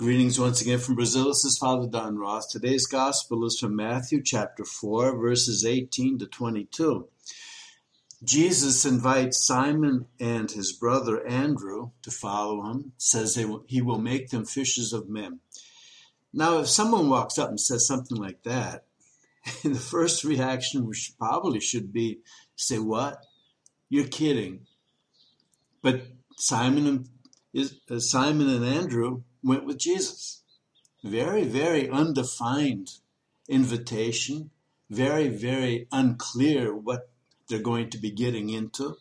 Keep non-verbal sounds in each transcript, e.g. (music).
Greetings once again from Brazil. This is Father Don Roth. Today's gospel is from Matthew chapter 4, verses 18 to 22. Jesus invites Simon and his brother Andrew to follow him, says will, he will make them fishers of men. Now, if someone walks up and says something like that, (laughs) the first reaction which probably should be, say, what? You're kidding. But Simon and, uh, Simon and Andrew went with Jesus. Very, very undefined invitation, very, very unclear what they're going to be getting into,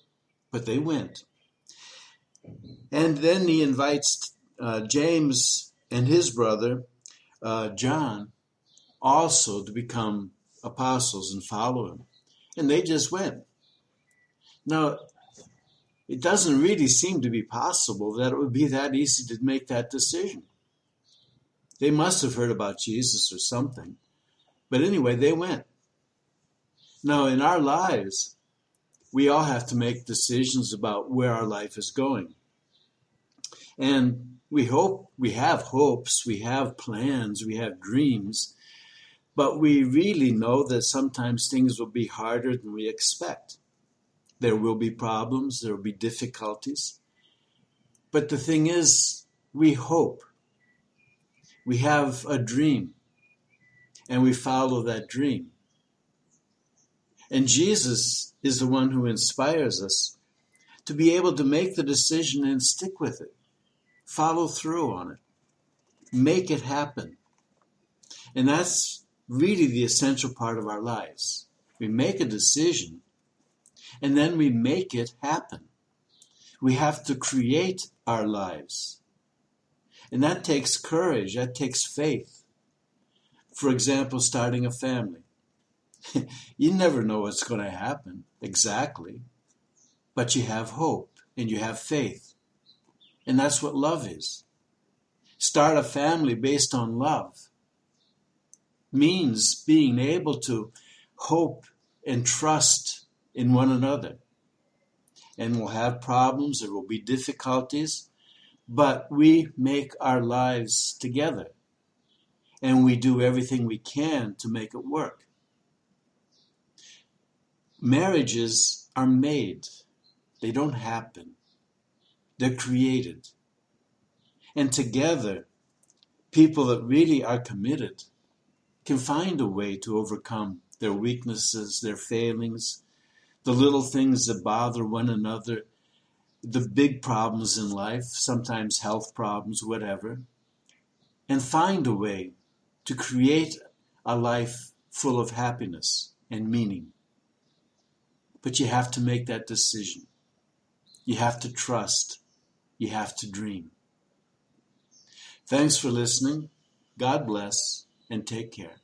but they went. And then he invites uh, James and his brother, uh, John, also to become apostles and follow him. And they just went. Now, it doesn't really seem to be possible that it would be that easy to make that decision. They must have heard about Jesus or something. But anyway, they went. Now, in our lives, we all have to make decisions about where our life is going. And we hope, we have hopes, we have plans, we have dreams, but we really know that sometimes things will be harder than we expect. There will be problems, there will be difficulties. But the thing is, we hope. We have a dream, and we follow that dream. And Jesus is the one who inspires us to be able to make the decision and stick with it, follow through on it, make it happen. And that's really the essential part of our lives. We make a decision and then we make it happen. We have to create our lives. And that takes courage, that takes faith. For example, starting a family. (laughs) you never know what's going to happen exactly, but you have hope and you have faith. And that's what love is. Start a family based on love means being able to hope and trust in one another. And we'll have problems, there will be difficulties, but we make our lives together. And we do everything we can to make it work. Marriages are made, they don't happen, they're created. And together, people that really are committed can find a way to overcome their weaknesses, their failings, the little things that bother one another, the big problems in life, sometimes health problems, whatever, and find a way to create a life full of happiness and meaning. But you have to make that decision. You have to trust. You have to dream. Thanks for listening. God bless and take care.